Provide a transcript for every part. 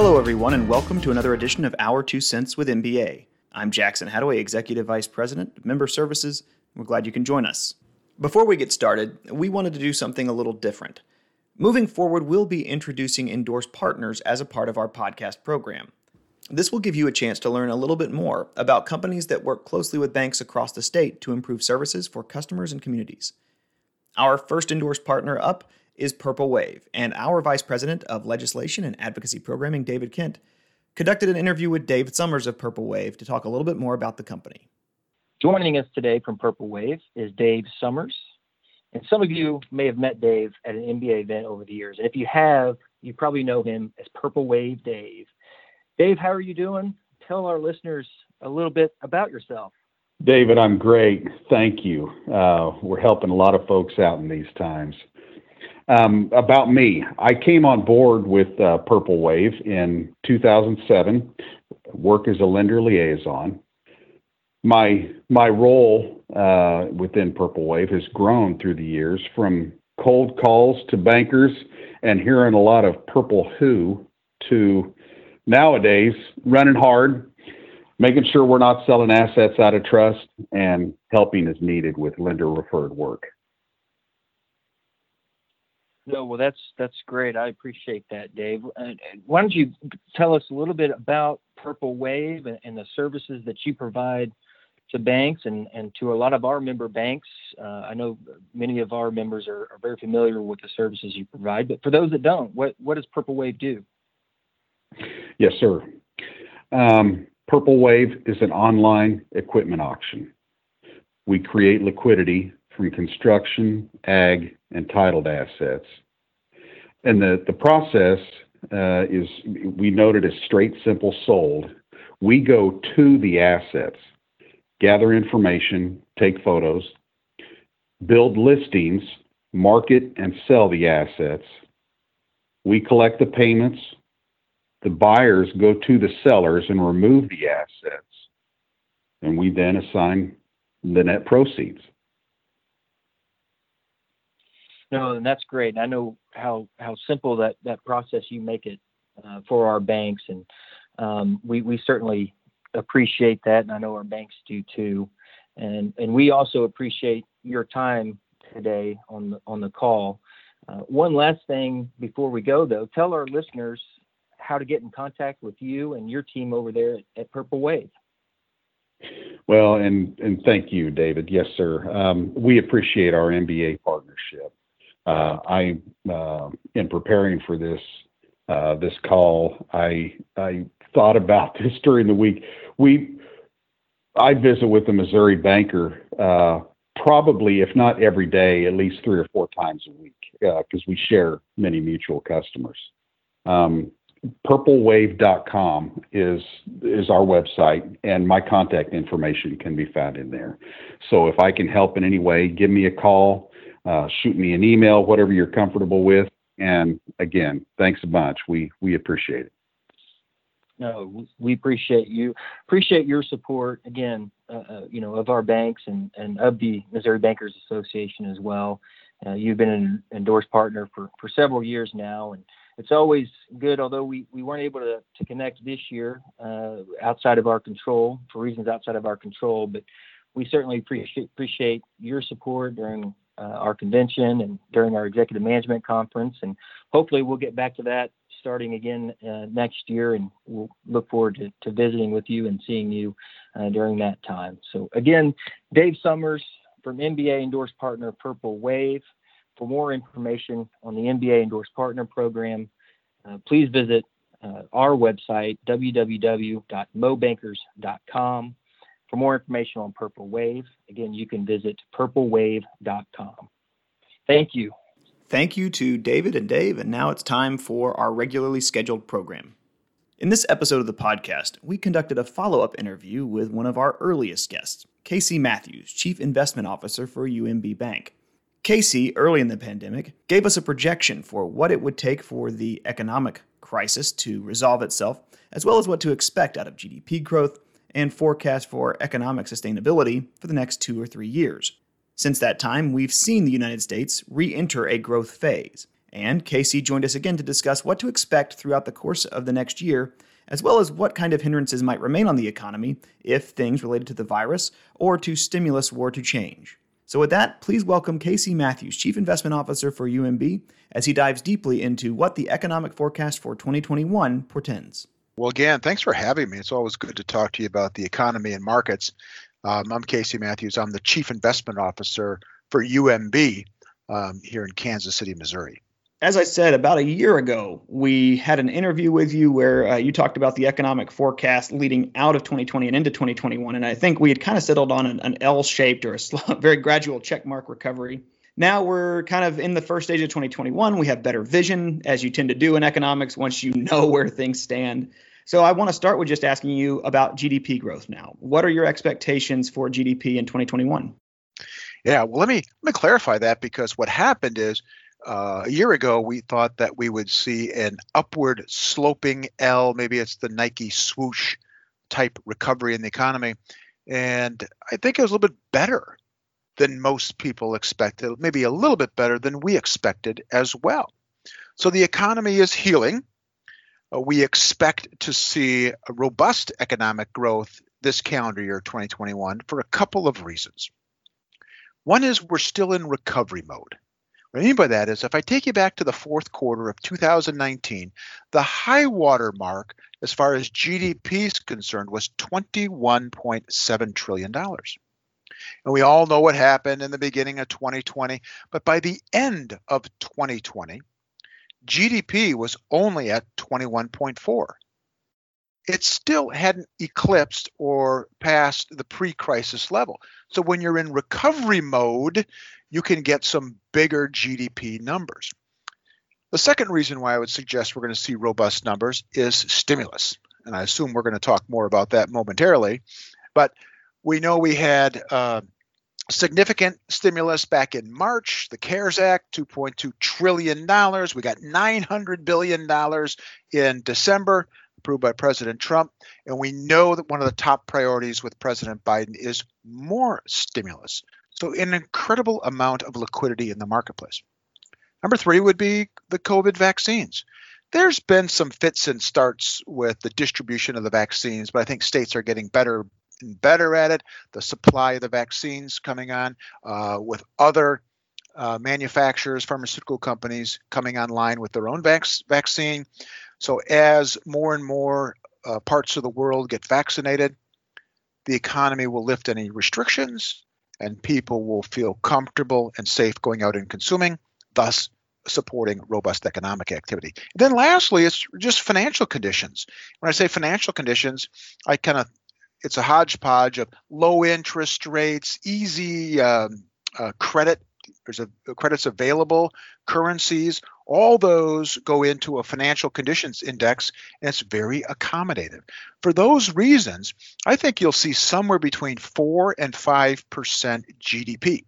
Hello, everyone, and welcome to another edition of Our Two Cents with MBA. I'm Jackson Hadaway, Executive Vice President Member Services. We're glad you can join us. Before we get started, we wanted to do something a little different. Moving forward, we'll be introducing endorsed partners as a part of our podcast program. This will give you a chance to learn a little bit more about companies that work closely with banks across the state to improve services for customers and communities. Our first endorsed partner up is Purple Wave, and our Vice President of Legislation and Advocacy Programming, David Kent, conducted an interview with Dave Summers of Purple Wave to talk a little bit more about the company. Joining us today from Purple Wave is Dave Summers. And some of you may have met Dave at an MBA event over the years. And if you have, you probably know him as Purple Wave Dave. Dave, how are you doing? Tell our listeners a little bit about yourself. David, I'm great. Thank you. Uh, we're helping a lot of folks out in these times. Um, about me, I came on board with uh, Purple Wave in 2007, work as a lender liaison. My my role uh, within Purple Wave has grown through the years from cold calls to bankers and hearing a lot of Purple Who to nowadays running hard, making sure we're not selling assets out of trust, and helping as needed with lender referred work. No, well, that's that's great. I appreciate that, Dave. And why don't you tell us a little bit about Purple Wave and, and the services that you provide to banks and, and to a lot of our member banks? Uh, I know many of our members are, are, very familiar with the services you provide, but for those that don't, what what does Purple Wave do? Yes, sir. Um, Purple Wave is an online equipment auction. We create liquidity from construction, ag, and titled assets. And the, the process uh, is we note it as straight, simple, sold. We go to the assets, gather information, take photos, build listings, market and sell the assets. We collect the payments. The buyers go to the sellers and remove the assets. And we then assign the net proceeds. No, and that's great. I know how how simple that that process you make it uh, for our banks, and um, we we certainly appreciate that, and I know our banks do too. And and we also appreciate your time today on the on the call. Uh, one last thing before we go, though, tell our listeners how to get in contact with you and your team over there at, at Purple Wave. Well, and and thank you, David. Yes, sir. Um, we appreciate our MBA partnership I, uh, in preparing for this uh, this call, I I thought about this during the week. We I visit with the Missouri banker uh, probably, if not every day, at least three or four times a week because uh, we share many mutual customers. Um, purplewave.com is is our website and my contact information can be found in there so if i can help in any way give me a call uh, shoot me an email, whatever you're comfortable with. And again, thanks a bunch. We we appreciate it. No, we appreciate you. Appreciate your support again. Uh, uh, you know of our banks and and of the Missouri Bankers Association as well. Uh, you've been an endorsed partner for for several years now, and it's always good. Although we we weren't able to to connect this year uh, outside of our control for reasons outside of our control, but we certainly appreciate appreciate your support during uh, our convention and during our executive management conference. And hopefully we'll get back to that starting again uh, next year. And we'll look forward to, to visiting with you and seeing you uh, during that time. So again, Dave Summers from MBA endorsed partner Purple Wave. For more information on the MBA endorsed partner program, uh, please visit uh, our website, www.mobankers.com. For more information on Purple Wave, again, you can visit purplewave.com. Thank you. Thank you to David and Dave, and now it's time for our regularly scheduled program. In this episode of the podcast, we conducted a follow up interview with one of our earliest guests, Casey Matthews, Chief Investment Officer for UMB Bank. Casey, early in the pandemic, gave us a projection for what it would take for the economic crisis to resolve itself, as well as what to expect out of GDP growth, and forecast for economic sustainability for the next two or three years. Since that time, we've seen the United States re enter a growth phase, And Casey joined us again to discuss what to expect throughout the course of the next year, as well as what kind of hindrances might remain on the economy if things related to the virus or to stimulus were to change. So, with that, please welcome Casey Matthews, Chief Investment Officer for UMB, as he dives deeply into what the economic forecast for 2021 portends. Well, again, thanks for having me. It's always good to talk to you about the economy and markets. Um, I'm Casey Matthews. I'm the Chief Investment Officer for UMB um, here in Kansas City, Missouri as I said, about a year ago, we had an interview with you where uh, you talked about the economic forecast leading out of 2020 and into 2021. And I think we had kind of settled on an, an L shaped or a slow, very gradual checkmark recovery. Now we're kind of in the first stage of 2021. We have better vision, as you tend to do in economics once you know where things stand. So I want to start with just asking you about GDP growth now. What are your expectations for GDP in 2021? Yeah, well, let me let me clarify that because what happened is uh, a year ago, we thought that we would see an upward sloping L, maybe it's the Nike swoosh type recovery in the economy. And I think it was a little bit better than most people expected, maybe a little bit better than we expected as well. So the economy is healing. Uh, we expect to see robust economic growth this calendar year, 2021, for a couple of reasons. One is we're still in recovery mode. What I mean by that is if I take you back to the fourth quarter of 2019, the high water mark as far as GDP is concerned was $21.7 trillion. And we all know what happened in the beginning of 2020, but by the end of 2020, GDP was only at 21.4. It still hadn't eclipsed or passed the pre crisis level. So when you're in recovery mode, you can get some bigger GDP numbers. The second reason why I would suggest we're going to see robust numbers is stimulus. And I assume we're going to talk more about that momentarily. But we know we had uh, significant stimulus back in March, the CARES Act, $2.2 trillion. We got $900 billion in December, approved by President Trump. And we know that one of the top priorities with President Biden is more stimulus. So, an incredible amount of liquidity in the marketplace. Number three would be the COVID vaccines. There's been some fits and starts with the distribution of the vaccines, but I think states are getting better better at it. The supply of the vaccines coming on uh, with other uh, manufacturers, pharmaceutical companies coming online with their own vac- vaccine. So, as more and more uh, parts of the world get vaccinated, the economy will lift any restrictions and people will feel comfortable and safe going out and consuming, thus supporting robust economic activity. And then lastly, it's just financial conditions. When I say financial conditions, I kind of it's a hodgepodge of low interest rates, easy um, uh, credit. There's a, credits available, currencies, all those go into a financial conditions index, and it's very accommodative. For those reasons, I think you'll see somewhere between 4 and 5% GDP.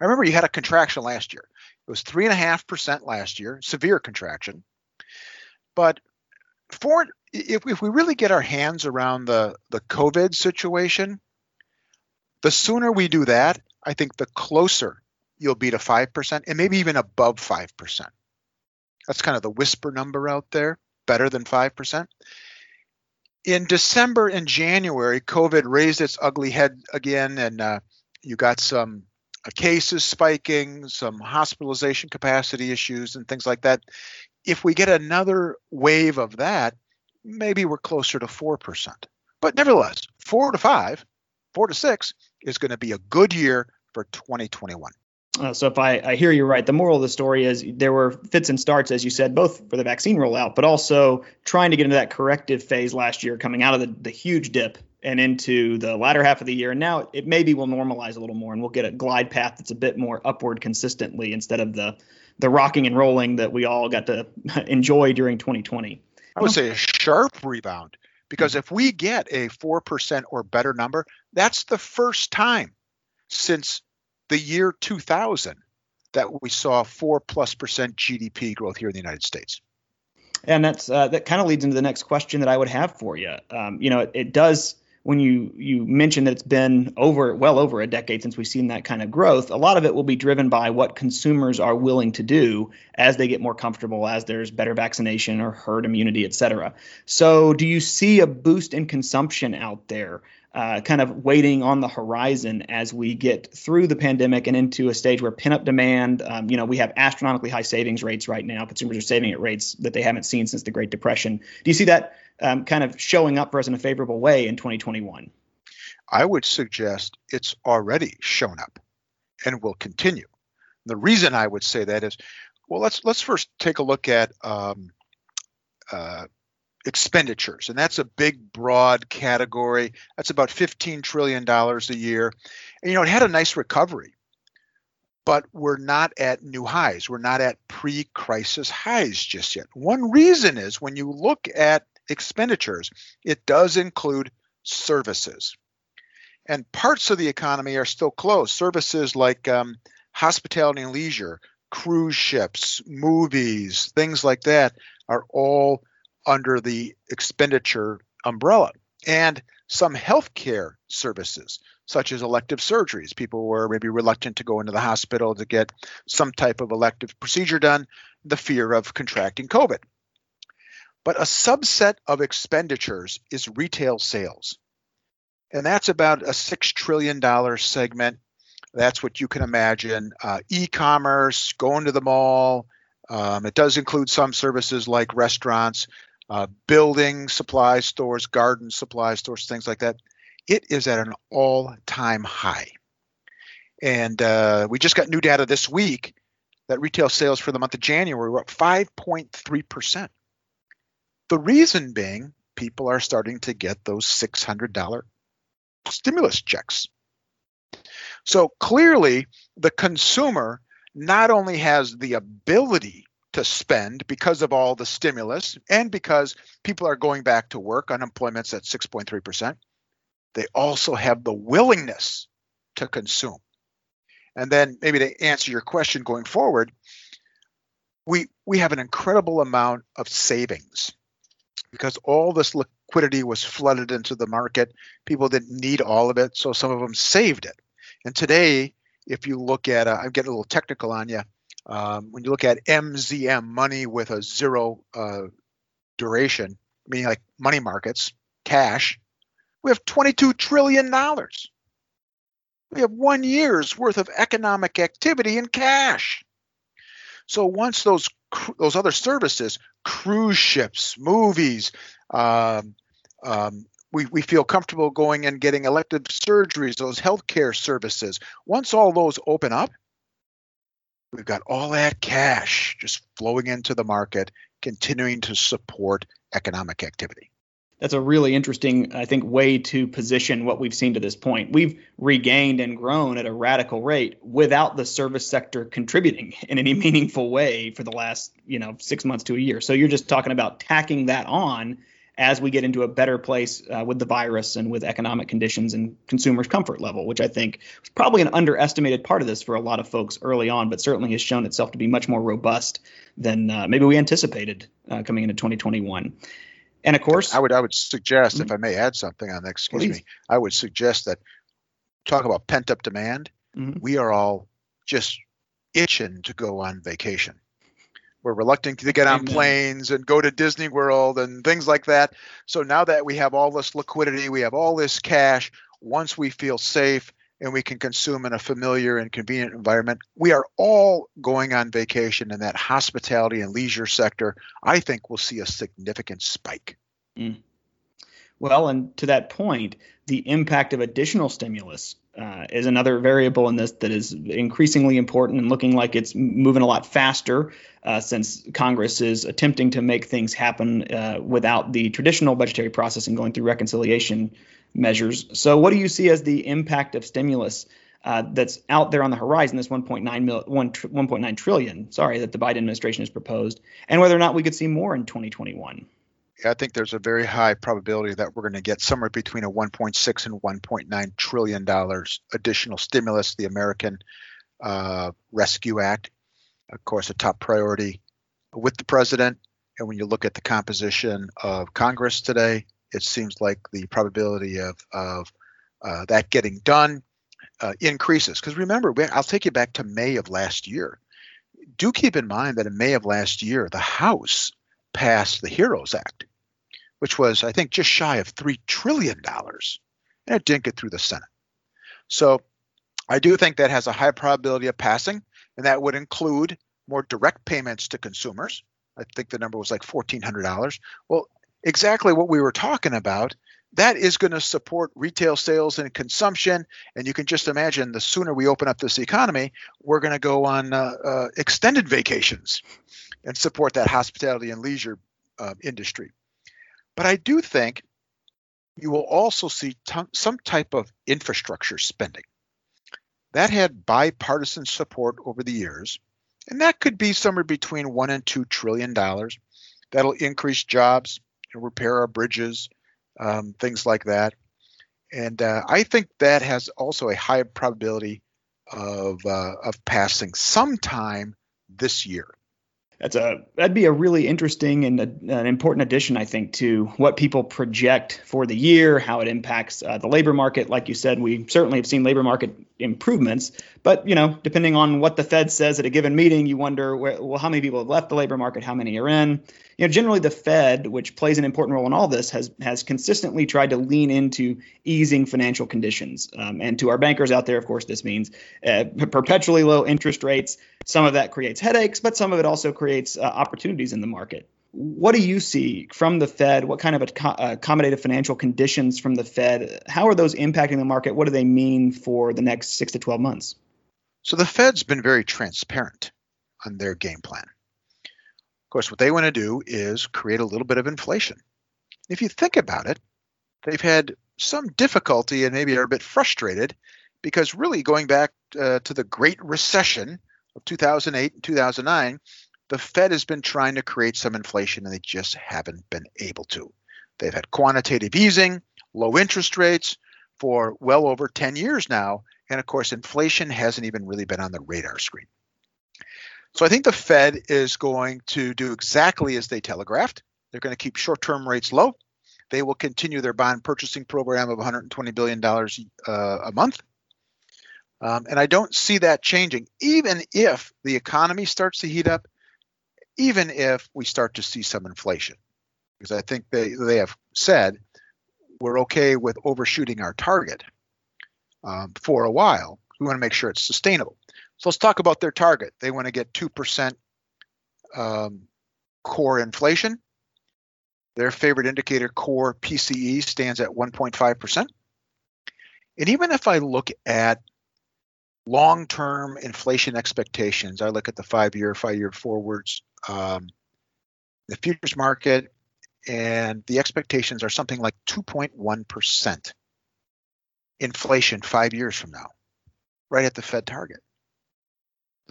I remember you had a contraction last year. It was 3.5% last year, severe contraction. But for, if, if we really get our hands around the, the COVID situation, the sooner we do that, I think the closer you'll be to 5% and maybe even above 5%. That's kind of the whisper number out there, better than 5%. In December and January, COVID raised its ugly head again, and uh, you got some uh, cases spiking, some hospitalization capacity issues, and things like that. If we get another wave of that, maybe we're closer to 4%. But nevertheless, 4 to 5, 4 to 6 is going to be a good year for 2021. Uh, so if I, I hear you right, the moral of the story is there were fits and starts, as you said, both for the vaccine rollout, but also trying to get into that corrective phase last year, coming out of the, the huge dip and into the latter half of the year. And now it maybe will normalize a little more, and we'll get a glide path that's a bit more upward consistently instead of the the rocking and rolling that we all got to enjoy during 2020. I would say a sharp rebound because if we get a 4% or better number, that's the first time since the year 2000 that we saw four plus percent GDP growth here in the United States. And that's uh, that kind of leads into the next question that I would have for you. Um, you know, it, it, does when you you mentioned that it's been over well over a decade since we've seen that kind of growth, a lot of it will be driven by what consumers are willing to do as they get more comfortable, as there's better vaccination or herd immunity, et cetera. So, do you see a boost in consumption out there? Uh, kind of waiting on the horizon as we get through the pandemic and into a stage where pent up demand, um, you know, we have astronomically high savings rates right now. Consumers are saving at rates that they haven't seen since the Great Depression. Do you see that um, kind of showing up for us in a favorable way in 2021? I would suggest it's already shown up and will continue. The reason I would say that is, well, let's let's first take a look at um, uh, expenditures, and that's a big, broad category. That's about 15 trillion dollars a year, and you know it had a nice recovery, but we're not at new highs. We're not at pre-crisis highs just yet. One reason is when you look at expenditures, it does include services. And parts of the economy are still closed. Services like um, hospitality and leisure, cruise ships, movies, things like that are all under the expenditure umbrella. And some healthcare services, such as elective surgeries. People were maybe reluctant to go into the hospital to get some type of elective procedure done, the fear of contracting COVID. But a subset of expenditures is retail sales. And that's about a $6 trillion segment. That's what you can imagine. Uh, e commerce, going to the mall. Um, it does include some services like restaurants, uh, building supply stores, garden supply stores, things like that. It is at an all time high. And uh, we just got new data this week that retail sales for the month of January were up 5.3%. The reason being, people are starting to get those $600 stimulus checks. So clearly, the consumer not only has the ability to spend because of all the stimulus and because people are going back to work, unemployment's at 6.3%, they also have the willingness to consume. And then maybe to answer your question going forward, we we have an incredible amount of savings because all this liquidity was flooded into the market. People didn't need all of it, so some of them saved it. And today, if you look at, uh, I'm getting a little technical on you. Um, when you look at MZM, money with a zero uh, duration, meaning like money markets, cash, we have $22 trillion. We have one year's worth of economic activity in cash. So once those those other services, cruise ships, movies, um, um, we, we feel comfortable going and getting elective surgeries, those healthcare services. Once all those open up, we've got all that cash just flowing into the market, continuing to support economic activity that's a really interesting, I think, way to position what we've seen to this point. We've regained and grown at a radical rate without the service sector contributing in any meaningful way for the last, you know, six months to a year. So you're just talking about tacking that on as we get into a better place uh, with the virus and with economic conditions and consumers' comfort level, which I think was probably an underestimated part of this for a lot of folks early on, but certainly has shown itself to be much more robust than uh, maybe we anticipated uh, coming into 2021. And of course, I would I would suggest, mm-hmm. if I may add something on that, excuse Please. me, I would suggest that talk about pent up demand. Mm-hmm. We are all just itching to go on vacation. We're reluctant to get on planes and go to Disney World and things like that. So now that we have all this liquidity, we have all this cash, once we feel safe and we can consume in a familiar and convenient environment, we are all going on vacation in that hospitality and leisure sector. I think we'll see a significant spike. Mm. Well, and to that point, the impact of additional stimulus uh, is another variable in this that is increasingly important and looking like it's moving a lot faster uh, since Congress is attempting to make things happen uh, without the traditional budgetary process and going through reconciliation measures. So, what do you see as the impact of stimulus uh, that's out there on the horizon? This 1.9 mil, 1, 1.9 trillion, sorry, that the Biden administration has proposed, and whether or not we could see more in 2021. I think there's a very high probability that we're going to get somewhere between a 1.6 and 1.9 trillion dollars additional stimulus. The American uh, Rescue Act, of course, a top priority with the president. And when you look at the composition of Congress today, it seems like the probability of of uh, that getting done uh, increases. Because remember, I'll take you back to May of last year. Do keep in mind that in May of last year, the House passed the HEROES Act, which was, I think, just shy of $3 trillion. And it didn't get through the Senate. So I do think that has a high probability of passing, and that would include more direct payments to consumers. I think the number was like $1,400. Well, exactly what we were talking about that is going to support retail sales and consumption. And you can just imagine the sooner we open up this economy, we're going to go on uh, uh, extended vacations and support that hospitality and leisure uh, industry. But I do think you will also see t- some type of infrastructure spending. That had bipartisan support over the years, and that could be somewhere between one and two trillion dollars. That'll increase jobs, repair our bridges, um, things like that. And uh, I think that has also a high probability of uh, of passing sometime this year. That's a that'd be a really interesting and a, an important addition, I think, to what people project for the year, how it impacts uh, the labor market. Like you said, we certainly have seen labor market improvements, but you know, depending on what the Fed says at a given meeting, you wonder, where, well, how many people have left the labor market, how many are in you know, generally the Fed, which plays an important role in all this, has has consistently tried to lean into easing financial conditions. Um, and to our bankers out there, of course, this means uh, perpetually low interest rates. Some of that creates headaches, but some of it also creates uh, opportunities in the market. What do you see from the Fed? What kind of accommodative financial conditions from the Fed? How are those impacting the market? What do they mean for the next six to 12 months? So the Fed's been very transparent on their game plan. Of course, what they want to do is create a little bit of inflation. If you think about it, they've had some difficulty and maybe are a bit frustrated because really going back uh, to the Great Recession of 2008 and 2009, the Fed has been trying to create some inflation and they just haven't been able to. They've had quantitative easing, low interest rates for well over 10 years now. And of course, inflation hasn't even really been on the radar screen. So I think the Fed is going to do exactly as they telegraphed. They're going to keep short term rates low. They will continue their bond purchasing program of $120 billion uh, a month. Um, and I don't see that changing, even if the economy starts to heat up, even if we start to see some inflation. Because I think they, they have said we're okay with overshooting our target um, for a while. We want to make sure it's sustainable. So let's talk about their target. They want to get 2% um, core inflation. Their favorite indicator, core PCE, stands at 1.5%. And even if I look at long term inflation expectations, I look at the five year, five year forwards, um, the futures market, and the expectations are something like 2.1% inflation five years from now, right at the Fed target.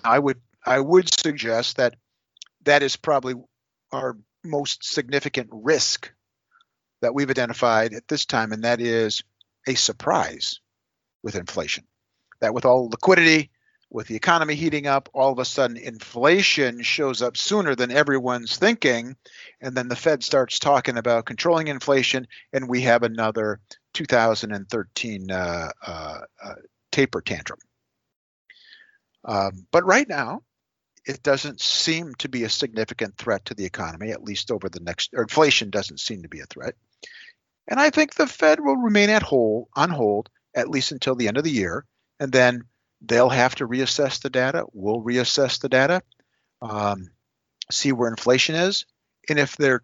I would I would suggest that that is probably our most significant risk that we've identified at this time, and that is a surprise with inflation. That with all liquidity, with the economy heating up, all of a sudden inflation shows up sooner than everyone's thinking. And then the Fed starts talking about controlling inflation, and we have another 2013 uh, uh, uh, taper tantrum. Um, but right now, it doesn't seem to be a significant threat to the economy, at least over the next, or inflation doesn't seem to be a threat. And I think the Fed will remain at hold, on hold, at least until the end of the year. And then they'll have to reassess the data. We'll reassess the data, um, see where inflation is. And if their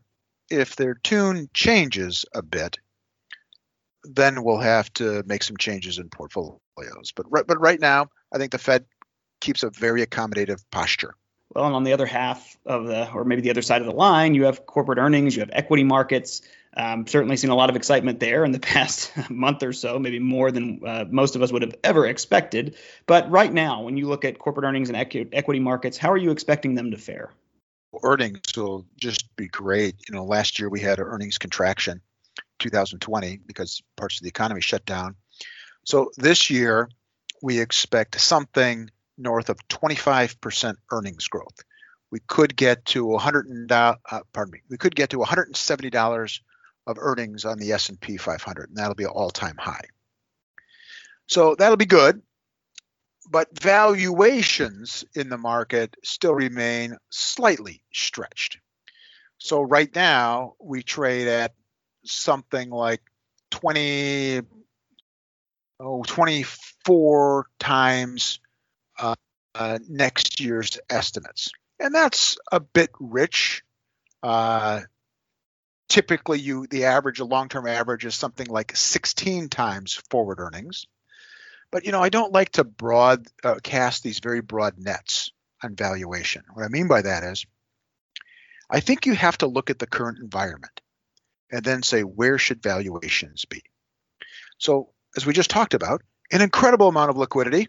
if their tune changes a bit, then we'll have to make some changes in portfolios. But right, but right now, I think the Fed keeps a very accommodative posture. Well, and on the other half of the, or maybe the other side of the line, you have corporate earnings, you have equity markets. Um, certainly seen a lot of excitement there in the past month or so, maybe more than uh, most of us would have ever expected. But right now, when you look at corporate earnings and equi- equity markets, how are you expecting them to fare? Earnings will just be great. You know, last year we had an earnings contraction, 2020, because parts of the economy shut down. So this year we expect something north of 25% earnings growth. We could get to 100 uh, pardon me. We could get to 170 dollars of earnings on the S&P 500, and that'll be an all-time high. So that'll be good. But valuations in the market still remain slightly stretched. So right now we trade at something like 20 oh 24 times uh, uh, next year's estimates. And that's a bit rich. Uh, typically you the average a long-term average is something like 16 times forward earnings. But you know i don't like to broad uh, cast these very broad nets on valuation. What i mean by that is i think you have to look at the current environment and then say where should valuations be? So as we just talked about an incredible amount of liquidity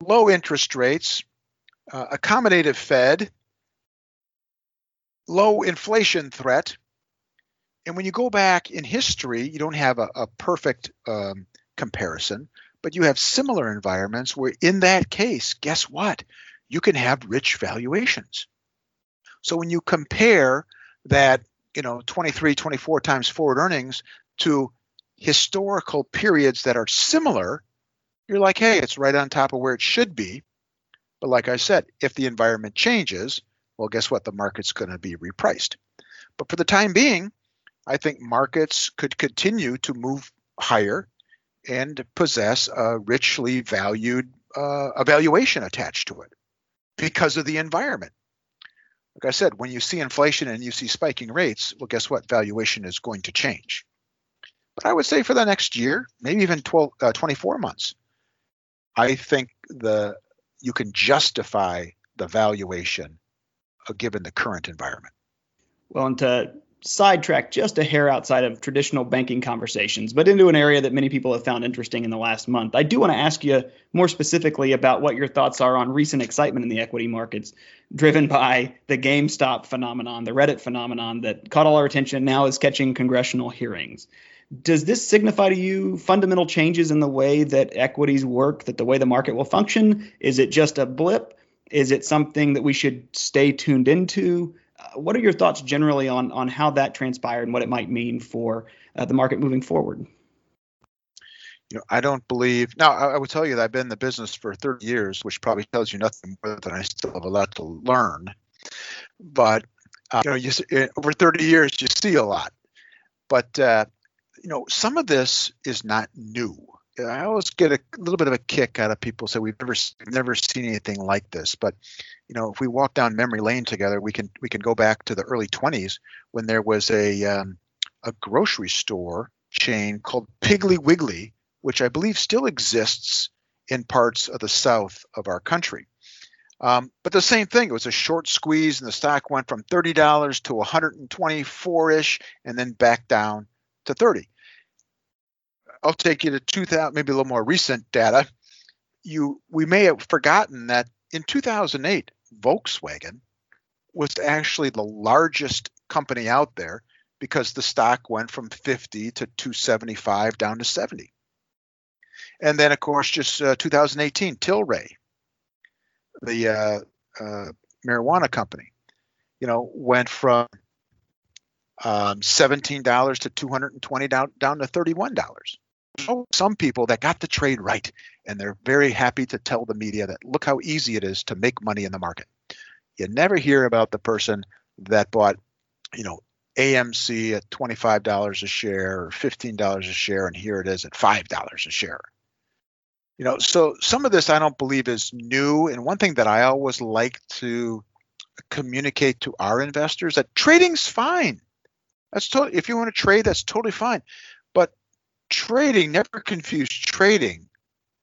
low interest rates uh, accommodative fed low inflation threat. And when you go back in history, you don't have a, a perfect um, comparison, but you have similar environments where, in that case, guess what? You can have rich valuations. So when you compare that, you know, 23, 24 times forward earnings to historical periods that are similar, you're like, hey, it's right on top of where it should be. But like I said, if the environment changes, well, guess what? The market's going to be repriced. But for the time being, I think markets could continue to move higher and possess a richly valued uh, evaluation attached to it because of the environment. Like I said, when you see inflation and you see spiking rates, well, guess what? Valuation is going to change. But I would say for the next year, maybe even 12, uh, 24 months, I think the you can justify the valuation given the current environment. Well, and to sidetrack just a hair outside of traditional banking conversations, but into an area that many people have found interesting in the last month, I do want to ask you more specifically about what your thoughts are on recent excitement in the equity markets, driven by the GameStop phenomenon, the Reddit phenomenon that caught all our attention now is catching congressional hearings. Does this signify to you fundamental changes in the way that equities work, that the way the market will function? Is it just a blip? Is it something that we should stay tuned into? Uh, what are your thoughts generally on on how that transpired and what it might mean for uh, the market moving forward? You know, I don't believe. Now, I, I would tell you that I've been in the business for 30 years, which probably tells you nothing more than I still have a lot to learn. But uh, you know, you, eh, over 30 years, you see a lot. But uh, you know, some of this is not new. I always get a little bit of a kick out of people say we've never never seen anything like this. But you know, if we walk down memory lane together, we can we can go back to the early 20s when there was a um, a grocery store chain called Piggly Wiggly, which I believe still exists in parts of the south of our country. Um, but the same thing, it was a short squeeze, and the stock went from $30 to 124 ish, and then back down to 30. I'll take you to 2000, maybe a little more recent data. You, we may have forgotten that in 2008, Volkswagen was actually the largest company out there because the stock went from 50 to 275 down to 70. And then, of course, just uh, 2018, Tilray, the uh, uh, marijuana company, you know, went from um, $17 to 220 down down to $31 Oh, some people that got the trade right and they're very happy to tell the media that look how easy it is to make money in the market. You never hear about the person that bought, you know, AMC at $25 a share or $15 a share and here it is at $5 a share. You know, so some of this I don't believe is new and one thing that I always like to communicate to our investors that trading's fine. That's totally if you want to trade that's totally fine. Trading, never confuse trading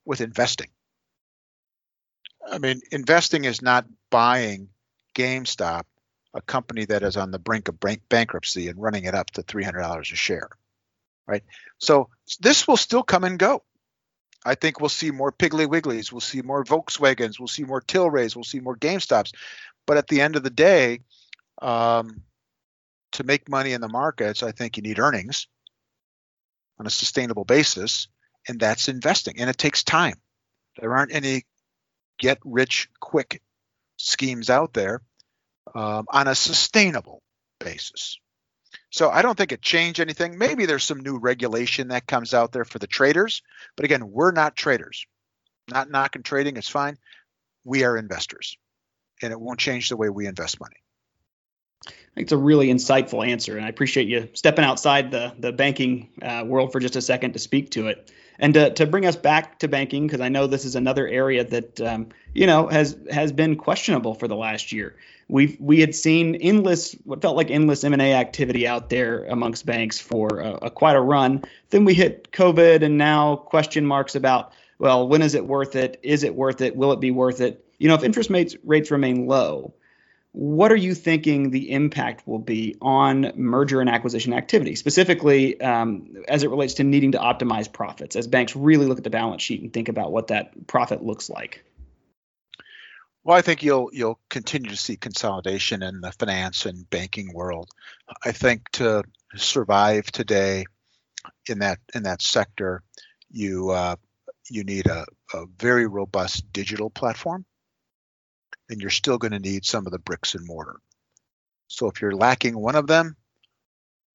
with investing. I mean, investing is not buying GameStop, a company that is on the brink of bankruptcy and running it up to $300 a share, right? So this will still come and go. I think we'll see more Piggly Wigglies, we'll see more Volkswagens, we'll see more Tilrays, we'll see more GameStops. But at the end of the day, um, to make money in the markets, I think you need earnings on a sustainable basis, and that's investing. And it takes time. There aren't any get rich quick schemes out there um, on a sustainable basis. So I don't think it changed anything. Maybe there's some new regulation that comes out there for the traders, but again, we're not traders. Not knocking trading, it's fine. We are investors, and it won't change the way we invest money. I think it's a really insightful answer, and I appreciate you stepping outside the the banking uh, world for just a second to speak to it, and to, to bring us back to banking because I know this is another area that um, you know has has been questionable for the last year. We we had seen endless what felt like endless M and A activity out there amongst banks for a, a, quite a run. Then we hit COVID, and now question marks about well, when is it worth it? Is it worth it? Will it be worth it? You know, if interest rates rates remain low what are you thinking the impact will be on merger and acquisition activity, specifically um, as it relates to needing to optimize profits, as banks really look at the balance sheet and think about what that profit looks like? Well, I think you'll you'll continue to see consolidation in the finance and banking world. I think to survive today in that in that sector, you uh, you need a, a very robust digital platform then you're still going to need some of the bricks and mortar. So if you're lacking one of them,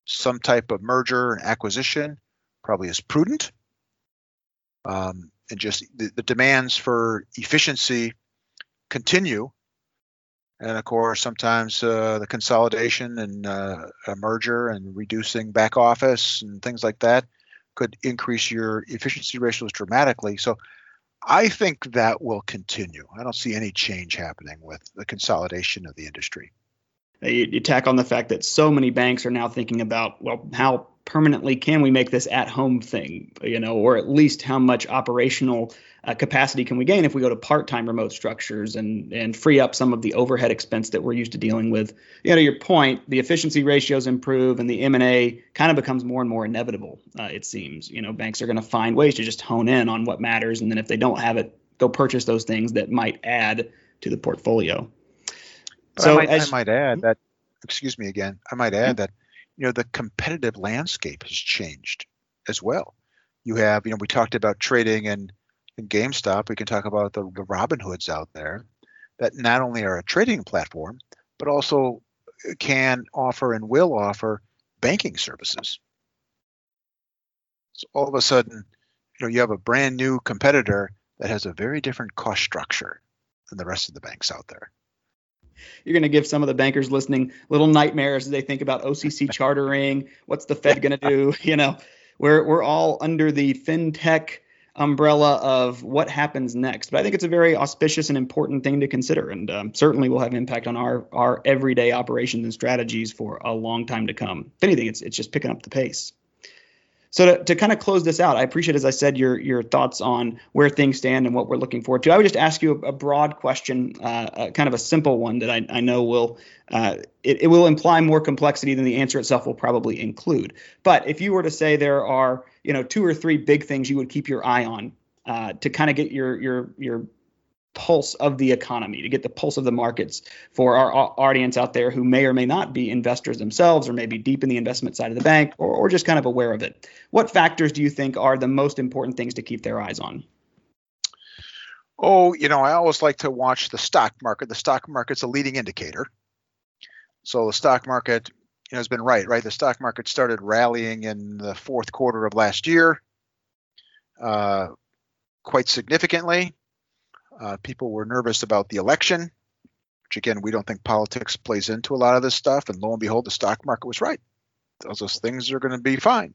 some type of merger and acquisition probably is prudent. Um, and just the, the, demands for efficiency continue. And of course, sometimes uh, the consolidation and uh, a merger and reducing back office and things like that could increase your efficiency ratios dramatically. So I think that will continue. I don't see any change happening with the consolidation of the industry. You, you tack on the fact that so many banks are now thinking about, well, how permanently can we make this at home thing, you know, or at least how much operational uh, capacity can we gain if we go to part-time remote structures and and free up some of the overhead expense that we're used to dealing with. You know, to your point, the efficiency ratios improve and the M&A kind of becomes more and more inevitable, uh, it seems. You know, banks are going to find ways to just hone in on what matters and then if they don't have it, go purchase those things that might add to the portfolio. But so I might, as, I might add hmm? that excuse me again, I might add that you know the competitive landscape has changed as well. You have, you know, we talked about trading and, and GameStop. We can talk about the, the Robinhoods out there that not only are a trading platform, but also uh, can offer and will offer banking services. So all of a sudden, you know, you have a brand new competitor that has a very different cost structure than the rest of the banks out there you're going to give some of the bankers listening little nightmares as they think about OCC chartering. What's the Fed going to do? You know, we're we're all under the fintech umbrella of what happens next. But I think it's a very auspicious and important thing to consider, and um, certainly will have impact on our our everyday operations and strategies for a long time to come. If anything, it's it's just picking up the pace. So to, to kind of close this out, I appreciate, as I said, your your thoughts on where things stand and what we're looking forward to. I would just ask you a, a broad question, uh, uh, kind of a simple one that I, I know will uh, it, it will imply more complexity than the answer itself will probably include. But if you were to say there are you know two or three big things you would keep your eye on uh, to kind of get your your your pulse of the economy, to get the pulse of the markets for our audience out there who may or may not be investors themselves or maybe deep in the investment side of the bank or, or just kind of aware of it. What factors do you think are the most important things to keep their eyes on? Oh, you know, I always like to watch the stock market. The stock market's a leading indicator. So the stock market you know, has been right, right? The stock market started rallying in the fourth quarter of last year uh, quite significantly. Uh, people were nervous about the election, which again, we don't think politics plays into a lot of this stuff. And lo and behold, the stock market was right. Those, those things are going to be fine.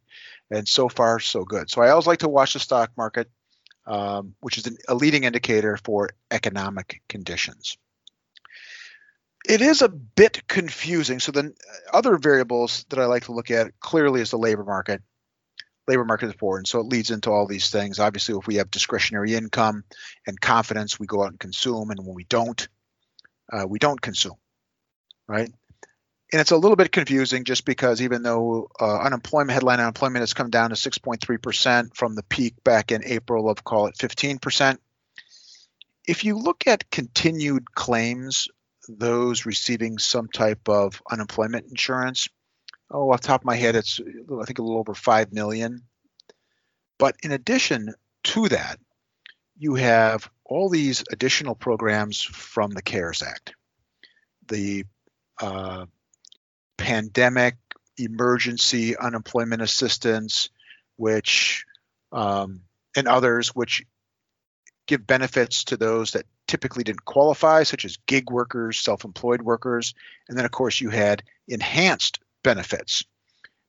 And so far, so good. So I always like to watch the stock market, um, which is an, a leading indicator for economic conditions. It is a bit confusing. So the other variables that I like to look at clearly is the labor market labor market is important. So it leads into all these things. Obviously, if we have discretionary income and confidence, we go out and consume. And when we don't, uh, we don't consume, right? And it's a little bit confusing just because even though uh, unemployment, headline unemployment has come down to 6.3% from the peak back in April of call it 15%. If you look at continued claims, those receiving some type of unemployment insurance, oh, off top of my head, it's I think a little over five million. But in addition to that, you have all these additional programs from the CARES Act, the uh, pandemic emergency unemployment assistance, which um, and others which give benefits to those that typically didn't qualify, such as gig workers, self-employed workers, and then of course you had enhanced benefits,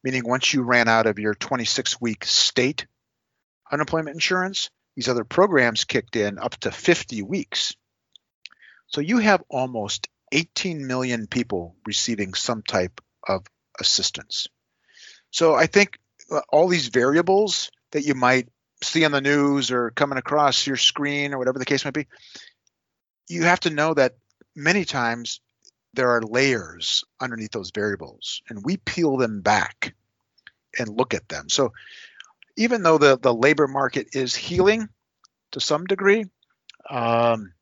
meaning once you ran out of your 26-week state unemployment insurance, these other programs kicked in up to 50 weeks. So you have almost 18 million people receiving some type of assistance. So I think uh, all these variables that you might see on the news or coming across your screen or whatever the case might be, you have to know that many times there are layers underneath those variables and we peel them back and look at them. So even though the, the labor market is healing to some degree, um,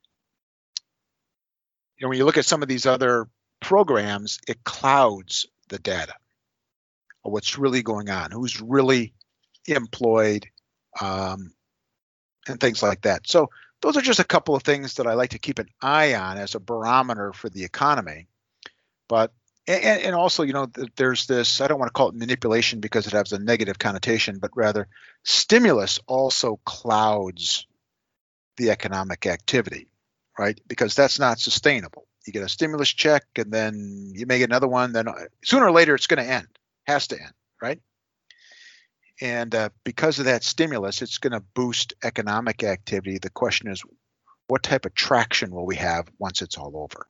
you know, when you look at some of these other programs, it clouds the data of what's really going on, who's really employed, um, and things like that. So those are just a couple of things that I like to keep an eye on as a barometer for the economy. But and, and also, you know, there's this. I don't want to call it manipulation because it has a negative connotation, but rather stimulus also clouds the economic activity, right? Because that's not sustainable. You get a stimulus check, and then you may get another one. Then uh, sooner or later, it's going to end. Has to end, right? And uh, because of that stimulus, it's going to boost economic activity. The question is, what type of traction will we have once it's all over?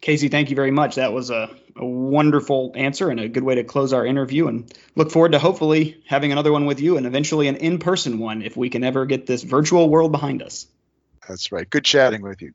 Casey, thank you very much. That was a, a, wonderful answer and a good way to close our interview. And look forward to hopefully having another one with you and eventually an in person one if we can ever get this virtual world behind us. That's right. Good chatting with you.